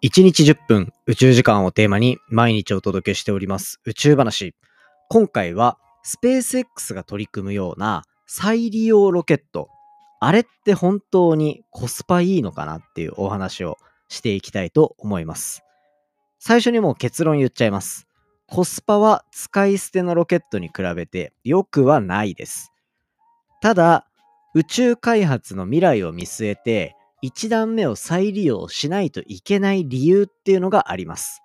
1日10分宇宙時間をテーマに毎日お届けしております宇宙話。今回はスペース X が取り組むような再利用ロケット。あれって本当にコスパいいのかなっていうお話をしていきたいと思います。最初にもう結論言っちゃいます。コスパは使い捨てのロケットに比べて良くはないです。ただ、宇宙開発の未来を見据えて1段目を再利用しないといけない理由っていうのがあります。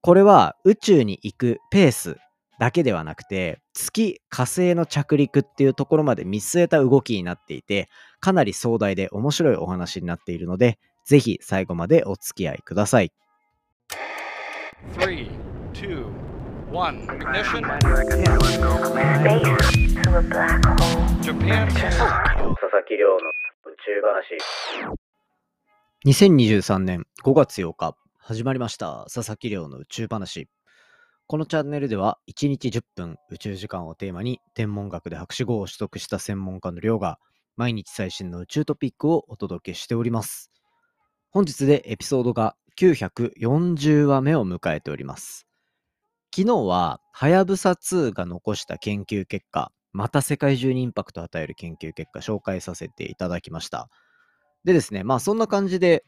これは宇宙に行くペースだけではなくて月火星の着陸っていうところまで見据えた動きになっていてかなり壮大で面白いお話になっているのでぜひ最後までお付き合いください。3 2 1 ignition Japan 佐々木亮の宙話。2023年5月8日、始まりました。佐々木亮の宇宙話。このチャンネルでは、1日10分宇宙時間をテーマに、天文学で博士号を取得した専門家の亮が、毎日最新の宇宙トピックをお届けしております。本日でエピソードが940話目を迎えております。昨日は、はやぶさ2が残した研究結果、また世界中にインパクトを与える研究結果紹介させていただきました。でですね、まあそんな感じで、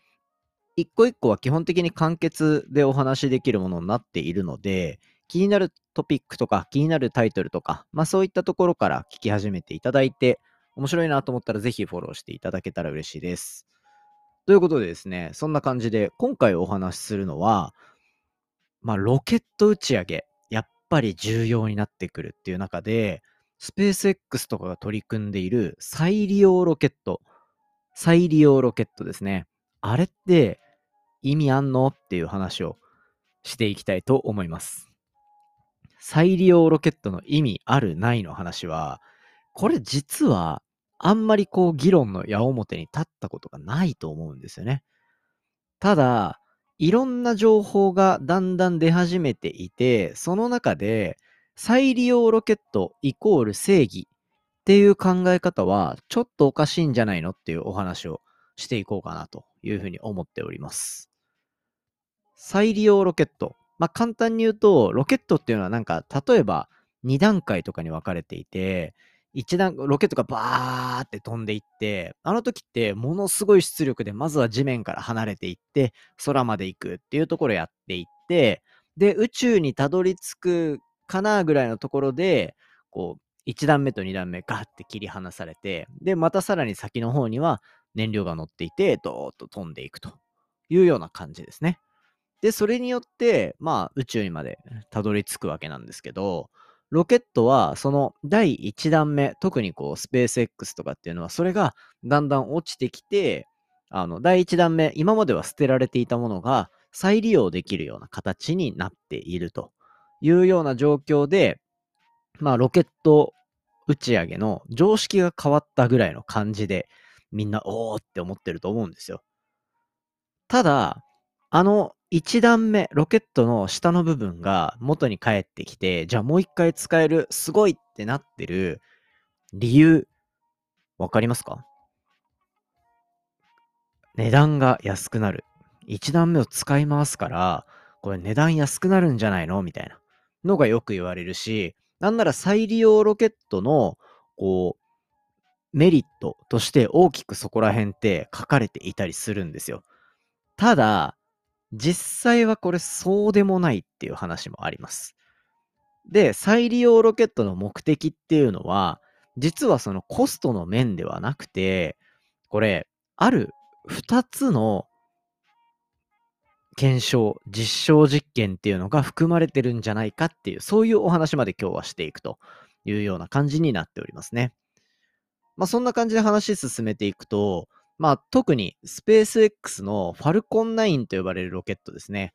一個一個は基本的に簡潔でお話しできるものになっているので、気になるトピックとか気になるタイトルとか、まあそういったところから聞き始めていただいて、面白いなと思ったらぜひフォローしていただけたら嬉しいです。ということでですね、そんな感じで今回お話しするのは、まあロケット打ち上げ、やっぱり重要になってくるっていう中で、スペース X とかが取り組んでいる再利用ロケット。再利用ロケットですね。あれって意味あんの？っていう話をしていきたいと思います。再利用ロケットの意味あるないの話は、これ実はあんまりこう議論の矢面に立ったことがないと思うんですよね。ただ、いろんな情報がだんだん出始めていて、その中で再利用ロケットイコール正義っていう考え方はちょっとおかしいんじゃないのっていうお話をしていこうかなというふうに思っております。再利用ロケット。まあ、簡単に言うと、ロケットっていうのはなんか、例えば2段階とかに分かれていて、一段、ロケットがバーって飛んでいって、あの時ってものすごい出力で、まずは地面から離れていって、空まで行くっていうところやっていって、で、宇宙にたどり着くかなぐらいのところで、こう、1段目と2段目ガーって切り離されて、で、またさらに先の方には燃料が乗っていて、ドーッと飛んでいくというような感じですね。で、それによって、まあ、宇宙にまでたどり着くわけなんですけど、ロケットはその第1段目、特にこうスペース X とかっていうのは、それがだんだん落ちてきて、あの第1段目、今までは捨てられていたものが再利用できるような形になっているというような状況で、まあ、ロケット打ち上げの常識が変わったぐらいの感じで、みんな、おーって思ってると思うんですよ。ただ、あの1段目、ロケットの下の部分が元に帰ってきて、じゃあもう一回使える、すごいってなってる理由、わかりますか？値段が安くなる。1段目を使い回すから、これ値段安くなるんじゃないの？みたいな。のがよく言われるし、なんなら再利用ロケットの、こう、メリットとして大きくそこら辺って書かれていたりするんですよ。ただ、実際はこれそうでもないっていう話もあります。で、再利用ロケットの目的っていうのは、実はそのコストの面ではなくて、これ、ある2つの検証、実証実験っていうのが含まれてるんじゃないかっていう、そういうお話まで今日はしていくというような感じになっておりますね。まあそんな感じで話進めていくと、まあ特にスペース X のファルコン9と呼ばれるロケットですね。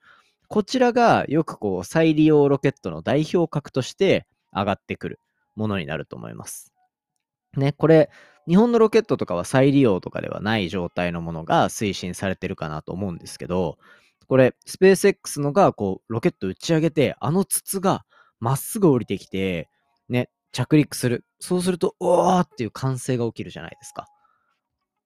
こちらがよくこう再利用ロケットの代表格として上がってくるものになると思います。ね、これ、日本のロケットとかは再利用とかではない状態のものが推進されてるかなと思うんですけど、これ、スペース X のが、こう、ロケット打ち上げて、あの筒がまっすぐ降りてきて、ね、着陸する。そうすると、おーっていう歓声が起きるじゃないですか。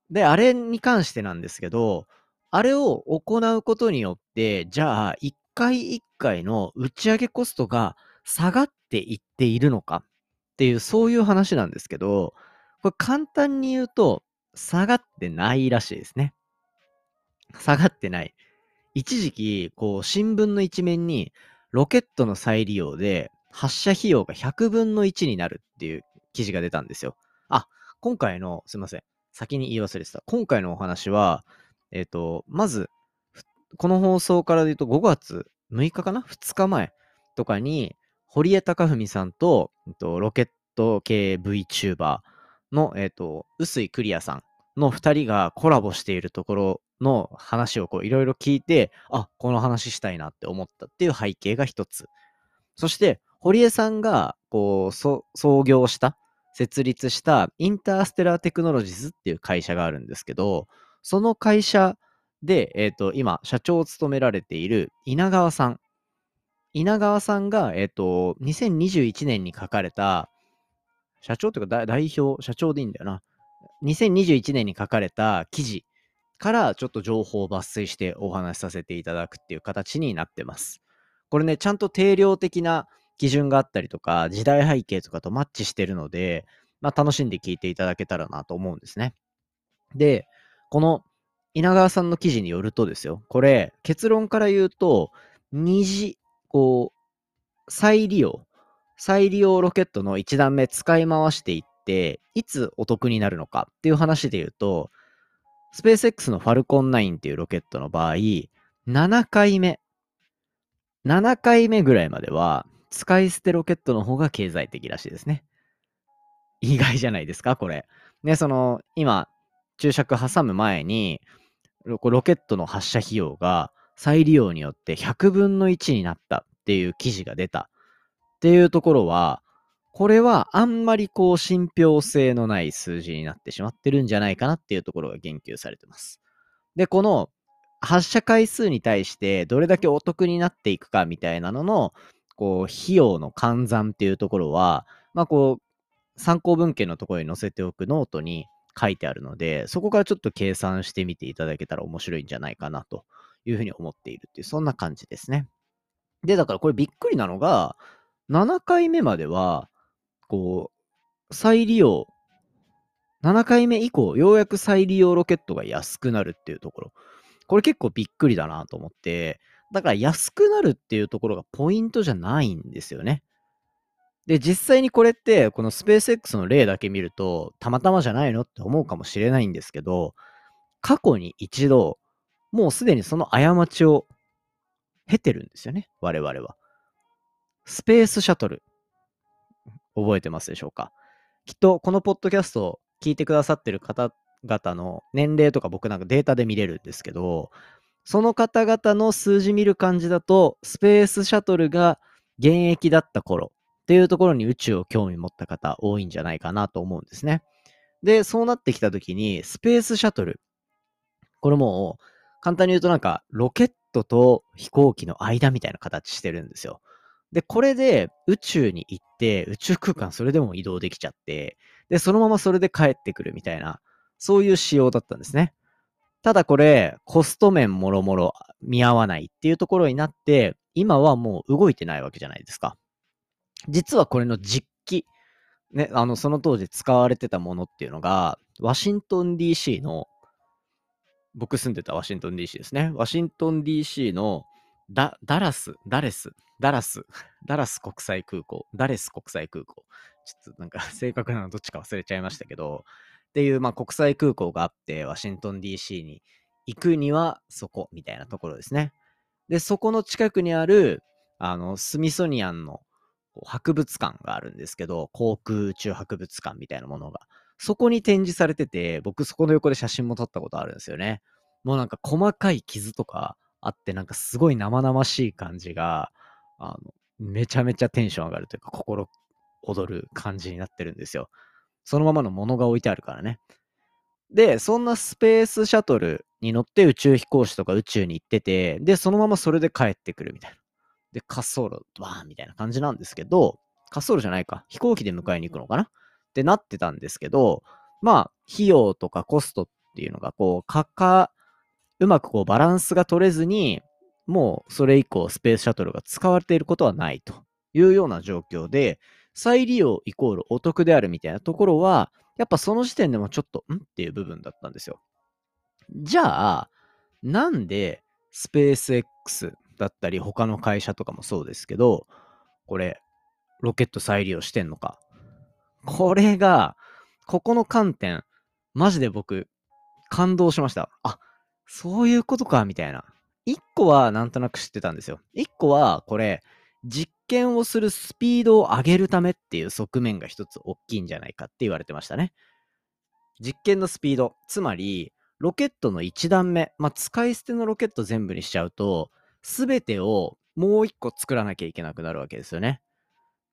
で、あれに関してなんですけど、あれを行うことによって、じゃあ、一回一回の打ち上げコストが下がっていっているのかっていう、そういう話なんですけど、これ簡単に言うと、下がってないらしいですね。下がってない。一時期、こう、新聞の一面に、ロケットの再利用で、発射費用が100分の1になるっていう記事が出たんですよ。あ、今回の、すいません。先に言い忘れてた。今回のお話は、えっ、ー、と、まず、この放送からで言うと5月6日かな ?2 日前とかに、堀江貴文さんと、えっと、ロケット系 VTuber の、えっと、臼井クリアさんの2人がコラボしているところの話をこういろいろ聞いて、あ、この話したいなって思ったっていう背景が一つ。そして、堀江さんが、こう、創業した、設立したインターステラーテクノロジーズっていう会社があるんですけど、その会社で、えっ、ー、と、今、社長を務められている稲川さん。稲川さんが、えっ、ー、と、2021年に書かれた、社長というか代表、社長でいいんだよな。2021年に書かれた記事からちょっと情報を抜粋してお話しさせていただくっていう形になってます。これね、ちゃんと定量的な基準があったりとか、時代背景とかとマッチしてるので、まあ、楽しんで聞いていただけたらなと思うんですね。で、この稲川さんの記事によるとですよ、これ、結論から言うと、二次、こう、再利用、再利用ロケットの1段目使い回していって、いつお得になるのかっていう話で言うと、スペース X のファルコン9っていうロケットの場合、7回目、7回目ぐらいまでは、使い捨てロケットの方が経済的らしいですね。意外じゃないですか、これ。ね、その、今、注釈挟む前に、ロケットの発射費用が再利用によって100分の1になったっていう記事が出たっていうところは、これはあんまりこう信憑性のない数字になってしまってるんじゃないかなっていうところが言及されてます。で、この発射回数に対してどれだけお得になっていくかみたいなのの、こう、費用の換算っていうところは、まあこう、参考文献のところに載せておくノートに書いてあるので、そこからちょっと計算してみていただけたら面白いんじゃないかなというふうに思っているっていう、そんな感じですね。で、だからこれびっくりなのが、7回目までは、こう、再利用、7回目以降、ようやく再利用ロケットが安くなるっていうところ。これ結構びっくりだなと思って、だから安くなるっていうところがポイントじゃないんですよね。で、実際にこれって、このスペース X の例だけ見ると、たまたまじゃないのって思うかもしれないんですけど、過去に一度、もうすでにその過ちを経てるんですよね、我々は。スペースシャトル。覚えてますでしょうか？きっとこのポッドキャストを聞いてくださってる方々の年齢とか僕なんかデータで見れるんですけど、その方々の数字見る感じだと、スペースシャトルが現役だった頃っていうところに宇宙を興味持った方多いんじゃないかなと思うんですね。で、そうなってきたときに、スペースシャトル。これもう、簡単に言うとなんか、ロケットと飛行機の間みたいな形してるんですよ。で、これで宇宙に行って、宇宙空間それでも移動できちゃって、で、そのままそれで帰ってくるみたいな、そういう仕様だったんですね。ただこれ、コスト面もろもろ見合わないっていうところになって、今はもう動いてないわけじゃないですか。実はこれの実機、ね、あの、その当時使われてたものっていうのが、ワシントン DC の、僕住んでたワシントン DC ですね。ワシントン DC のダラス、ダレス、ダラス、ダラス国際空港、ダレス国際空港。ちょっとなんか 正確なのどっちか忘れちゃいましたけど、っていう、まあ、国際空港があって、ワシントン DC に行くにはそこみたいなところですね。で、そこの近くにある、あの、スミソニアンの博物館があるんですけど、航空宇宙博物館みたいなものが。そこに展示されてて、僕そこの横で写真も撮ったことあるんですよね。もうなんか細かい傷とかあって、なんかすごい生々しい感じが、あの、めちゃめちゃテンション上がるというか、心躍る感じになってるんですよ。そのままのものが置いてあるからね。で、そんなスペースシャトルに乗って宇宙飛行士とか宇宙に行ってて、で、そのままそれで帰ってくるみたいな。で、滑走路、バーンみたいな感じなんですけど、滑走路じゃないか。飛行機で迎えに行くのかな？ってなってたんですけど、まあ、費用とかコストっていうのが、こう、かか、うまくこうバランスが取れずに、もうそれ以降スペースシャトルが使われていることはないというような状況で、再利用イコールお得であるみたいなところは、やっぱその時点でもちょっと、ん？っていう部分だったんですよ。じゃあ、なんでスペース X だったり他の会社とかもそうですけど、これ、ロケット再利用してんのか。これが、ここの観点、マジで僕、感動しました。あ、そういうことか、みたいな。一個はなんとなく知ってたんですよ。一個は、これ、実験をするスピードを上げるためっていう側面が一つ大きいんじゃないかって言われてましたね。実験のスピード、つまり、ロケットの1段目、まあ、使い捨てのロケット全部にしちゃうと、すべてをもう1個作らなきゃいけなくなるわけですよね。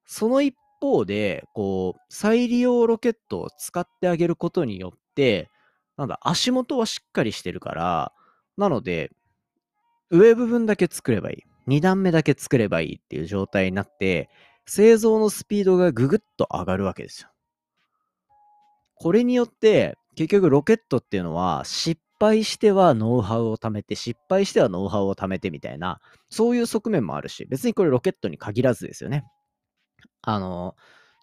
その一方で、こう、再利用ロケットを使ってあげることによって、なんだ、足元はしっかりしてるから、なので、上部分だけ作ればいい。2段目だけ作ればいいっていう状態になって、製造のスピードがぐぐっと上がるわけですよ。これによって、結局ロケットっていうのは失敗してはノウハウを貯めて、失敗してはノウハウを貯めてみたいな、そういう側面もあるし、別にこれロケットに限らずですよね。あの、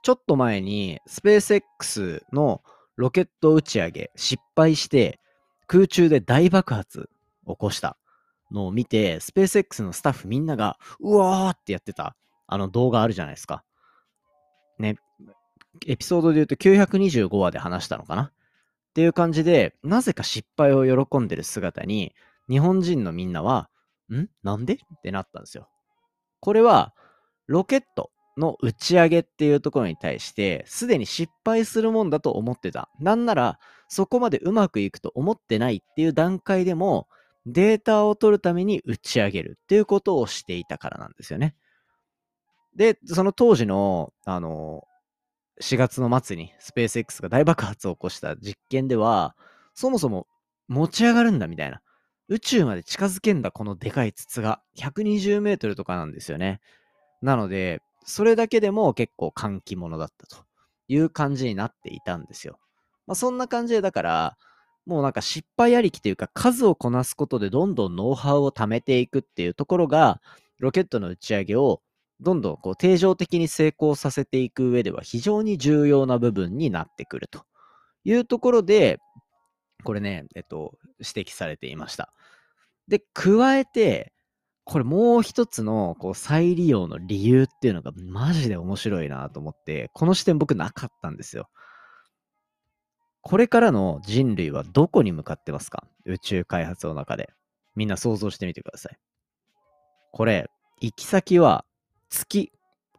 ちょっと前にスペース X のロケット打ち上げ失敗して空中で大爆発起こしたのを見て、スペース X のスタッフみんなが、うわーってやってた、あの動画あるじゃないですか。ね。エピソードで言うと925話で話したのかなっていう感じで、なぜか失敗を喜んでる姿に、日本人のみんなは、ん？なんで？ってなったんですよ。これは、ロケットの打ち上げっていうところに対して、すでに失敗するもんだと思ってた。なんなら、そこまでうまくいくと思ってないっていう段階でも、データを取るために打ち上げるっていうことをしていたからなんですよね。で、その当時の、あの、4月の末にスペース X が大爆発を起こした実験では、そもそも持ち上がるんだみたいな。宇宙まで近づけんだ、このでかい筒が。120メートルとかなんですよね。なので、それだけでも結構歓喜者だったという感じになっていたんですよ。まあ、そんな感じで、だから、もうなんか失敗ありきというか数をこなすことでどんどんノウハウを貯めていくっていうところがロケットの打ち上げをどんどんこう定常的に成功させていく上では非常に重要な部分になってくるというところでこれね、えっと、指摘されていました。で、加えて、これもう一つのこう再利用の理由っていうのがマジで面白いなと思って、この視点僕なかったんですよ。これからの人類はどこに向かってますか？宇宙開発の中で。みんな想像してみてください。これ、行き先は月、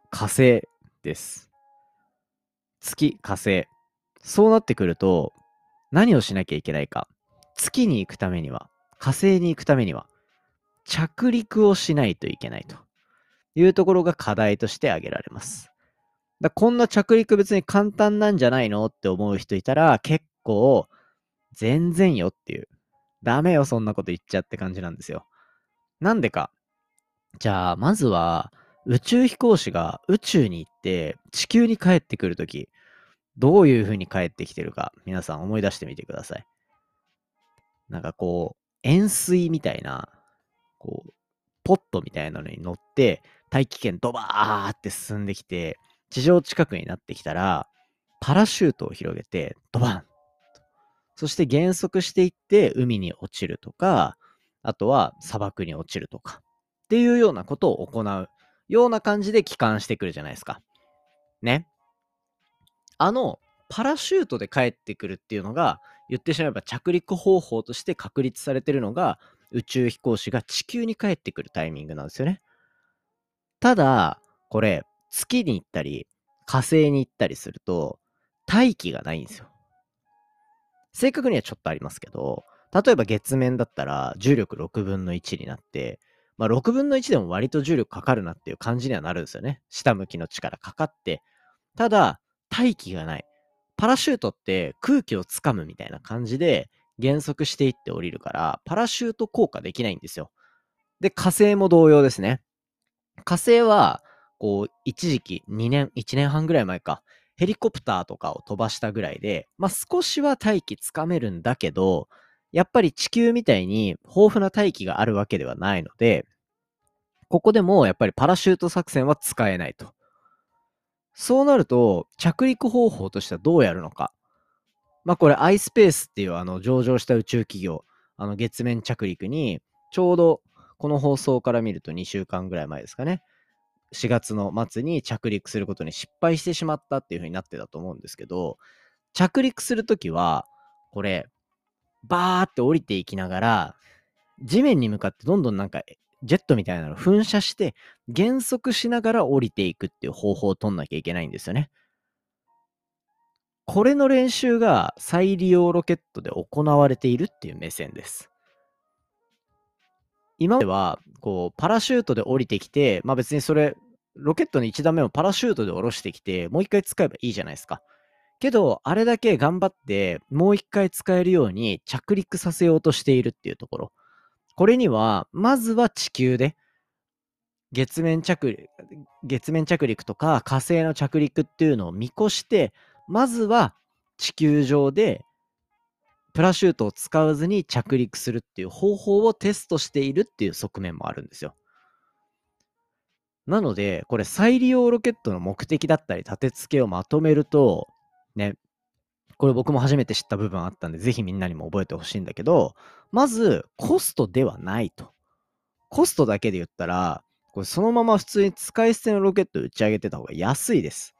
火星です。月、火星。そうなってくると、何をしなきゃいけないか。月に行くためには、火星に行くためには、着陸をしないといけないというところが課題として挙げられます。だこんな着陸別に簡単なんじゃないのって思う人いたら、結構、全然よっていう。ダメよ、そんなこと言っちゃって感じなんですよ。なんでか。じゃあ、まずは、宇宙飛行士が宇宙に行って地球に帰ってくるとき、どういう風に帰ってきてるか、皆さん思い出してみてください。なんかこう、円錐みたいな、こう、ポットみたいなのに乗って、大気圏ドバーって進んできて、地上近くになってきたら、パラシュートを広げて、ドバンそして減速していって海に落ちるとか、あとは砂漠に落ちるとか、っていうようなことを行うような感じで帰還してくるじゃないですか。ね。あの、パラシュートで帰ってくるっていうのが、言ってしまえば着陸方法として確立されてるのが、宇宙飛行士が地球に帰ってくるタイミングなんですよね。ただ、これ、月に行ったり、火星に行ったりすると、大気がないんですよ。正確にはちょっとありますけど、例えば月面だったら重力6分の1になって、まあ6分の1でも割と重力かかるなっていう感じにはなるんですよね。下向きの力かかって。ただ、大気がない。パラシュートって空気をつかむみたいな感じで減速していって降りるから、パラシュート効果できないんですよ。で、火星も同様ですね。火星は、こう、一時期2年、1年半ぐらい前か、ヘリコプターとかを飛ばしたぐらいで、まあ少しは大気つかめるんだけど、やっぱり地球みたいに豊富な大気があるわけではないので、ここでもやっぱりパラシュート作戦は使えないと。そうなると、着陸方法としてはどうやるのか。まあこれ iSpace っていうあの上場した宇宙企業、あの月面着陸に、ちょうどこの放送から見ると2週間ぐらい前ですかね。4月の末に着陸することに失敗してしまったっていう風になってたと思うんですけど、着陸するときは、これ、バーって降りていきながら、地面に向かってどんどんなんかジェットみたいなの噴射して、減速しながら降りていくっていう方法を取んなきゃいけないんですよね。これの練習が再利用ロケットで行われているっていう目線です。今までは、こう、パラシュートで降りてきて、まあ別にそれ、ロケットの1段目をパラシュートで下ろしてきて、もう一回使えばいいじゃないですか。けど、あれだけ頑張って、もう一回使えるように着陸させようとしているっていうところ。これには、まずは地球で、月面着陸、月面着陸とか火星の着陸っていうのを見越して、まずは地球上でプラシュートを使わずに着陸するっていう方法をテストしているっていう側面もあるんですよ。なので、これ再利用ロケットの目的だったり立て付けをまとめると、ね、これ僕も初めて知った部分あったんで、ぜひみんなにも覚えてほしいんだけど、まず、コストではないと。コストだけで言ったら、これそのまま普通に使い捨てのロケット打ち上げてた方が安いです。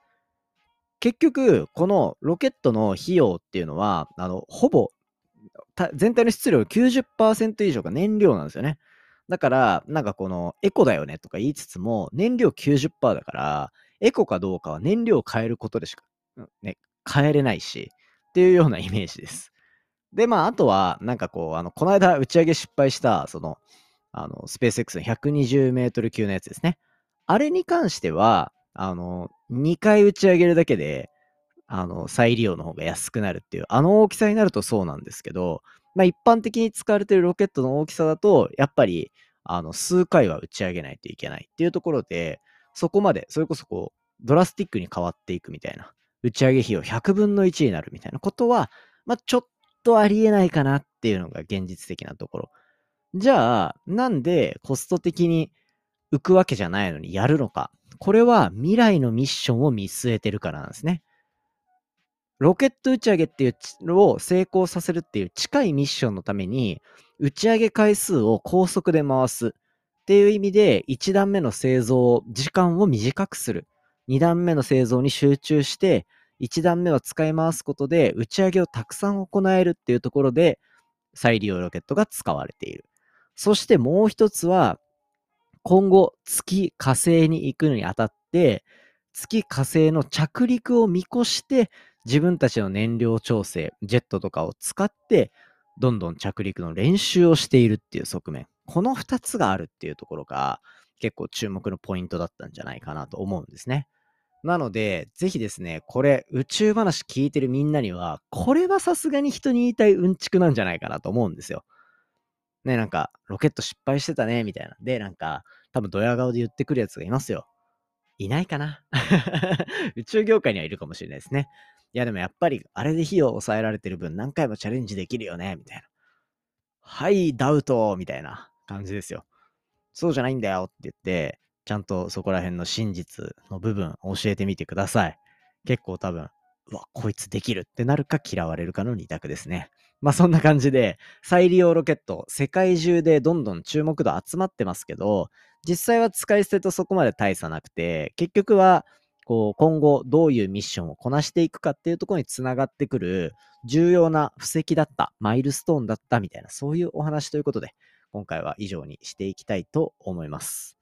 結局、このロケットの費用っていうのは、あの、ほぼ、全体の質量の90%以上が燃料なんですよね。だから、なんかこのエコだよねとか言いつつも、燃料90%だから、エコかどうかは燃料を変えることでしか、ね、変えれないし、っていうようなイメージです。で、まあ、あとは、なんかこう、あの、この間打ち上げ失敗した、その、あの、スペース X の120メートル級のやつですね。あれに関しては、あの、2回打ち上げるだけで、あの、再利用の方が安くなるっていう、あの大きさになるとそうなんですけど、まあ一般的に使われてるロケットの大きさだと、やっぱり、あの、数回は打ち上げないといけないっていうところで、そこまで、それこそこう、ドラスティックに変わっていくみたいな、打ち上げ費用100分の1になるみたいなことは、まあちょっとありえないかなっていうのが現実的なところ。じゃあ、なんでコスト的に浮くわけじゃないのにやるのか。これは未来のミッションを見据えてるからなんですね。ロケット打ち上げっていうを成功させるっていう近いミッションのために、打ち上げ回数を高速で回すっていう意味で、1段目の製造時間を短くする。2段目の製造に集中して、1段目は使い回すことで打ち上げをたくさん行えるっていうところで、再利用ロケットが使われている。そしてもう一つは、今後月火星に行くのにあたって、月火星の着陸を見越して自分たちの燃料調整、ジェットとかを使って、どんどん着陸の練習をしているっていう側面。この2つがあるっていうところが結構注目のポイントだったんじゃないかなと思うんですね。なので、ぜひですね、これ、宇宙話聞いてるみんなには、これはさすがに人に言いたいうんちくなんじゃないかなと思うんですよ。ね、なんか、ロケット失敗してたね、みたいな。で、なんか、多分ドヤ顔で言ってくるやつがいますよ。いないかな 宇宙業界にはいるかもしれないですね。いや、でもやっぱり、あれで火を抑えられてる分、何回もチャレンジできるよね、みたいな。はい、ダウトみたいな感じですよ。そうじゃないんだよって言って、ちゃんとそこら辺の真実の部分教えてみてください。結構多分、うわ、こいつできるってなるか嫌われるかの2択ですね。まあそんな感じで、再利用ロケット、世界中でどんどん注目度集まってますけど、実際は使い捨てとそこまで大差なくて、結局は、こう、今後どういうミッションをこなしていくかっていうところにつながってくる重要な布石だった、マイルストーンだったみたいな、そういうお話ということで、今回は以上にしていきたいと思います。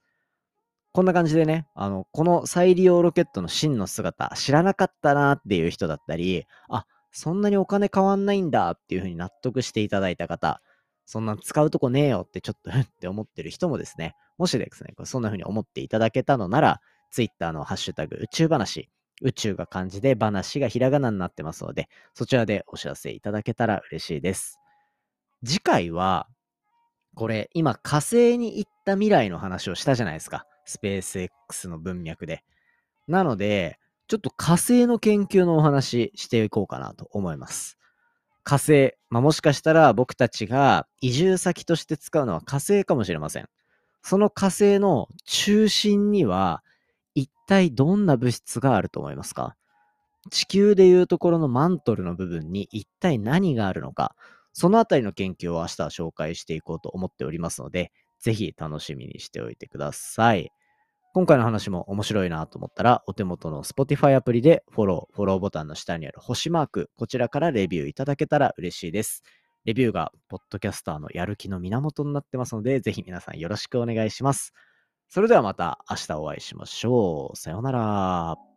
こんな感じでね、あの、この再利用ロケットの真の姿、知らなかったなっていう人だったり、あ、そんなにお金変わんないんだっていうふうに納得していただいた方、そんな使うとこねえよってちょっと って思ってる人もですね、もしですね、そんな風に思っていただけたのなら、Twitter のハッシュタグ宇宙話、宇宙が漢字で話がひらがなになってますので、そちらでお知らせいただけたら嬉しいです。次回は、これ、今火星に行った未来の話をしたじゃないですか。スペース X の文脈で。なので、ちょっと火星の研究のお話していこうかなと思います。火星、まあ、もしかしたら僕たちが移住先として使うのは火星かもしれません。その火星の中心には一体どんな物質があると思いますか？地球でいうところのマントルの部分に一体何があるのか、そのあたりの研究を明日は紹介していこうと思っておりますので、ぜひ楽しみにしておいてください。今回の話も面白いなと思ったら、お手元の Spotify アプリでフォロー、フォローボタンの下にある星マーク、こちらからレビューいただけたら嬉しいです。レビューが、ポッドキャスターのやる気の源になってますので、ぜひ皆さんよろしくお願いします。それではまた明日お会いしましょう。さようなら。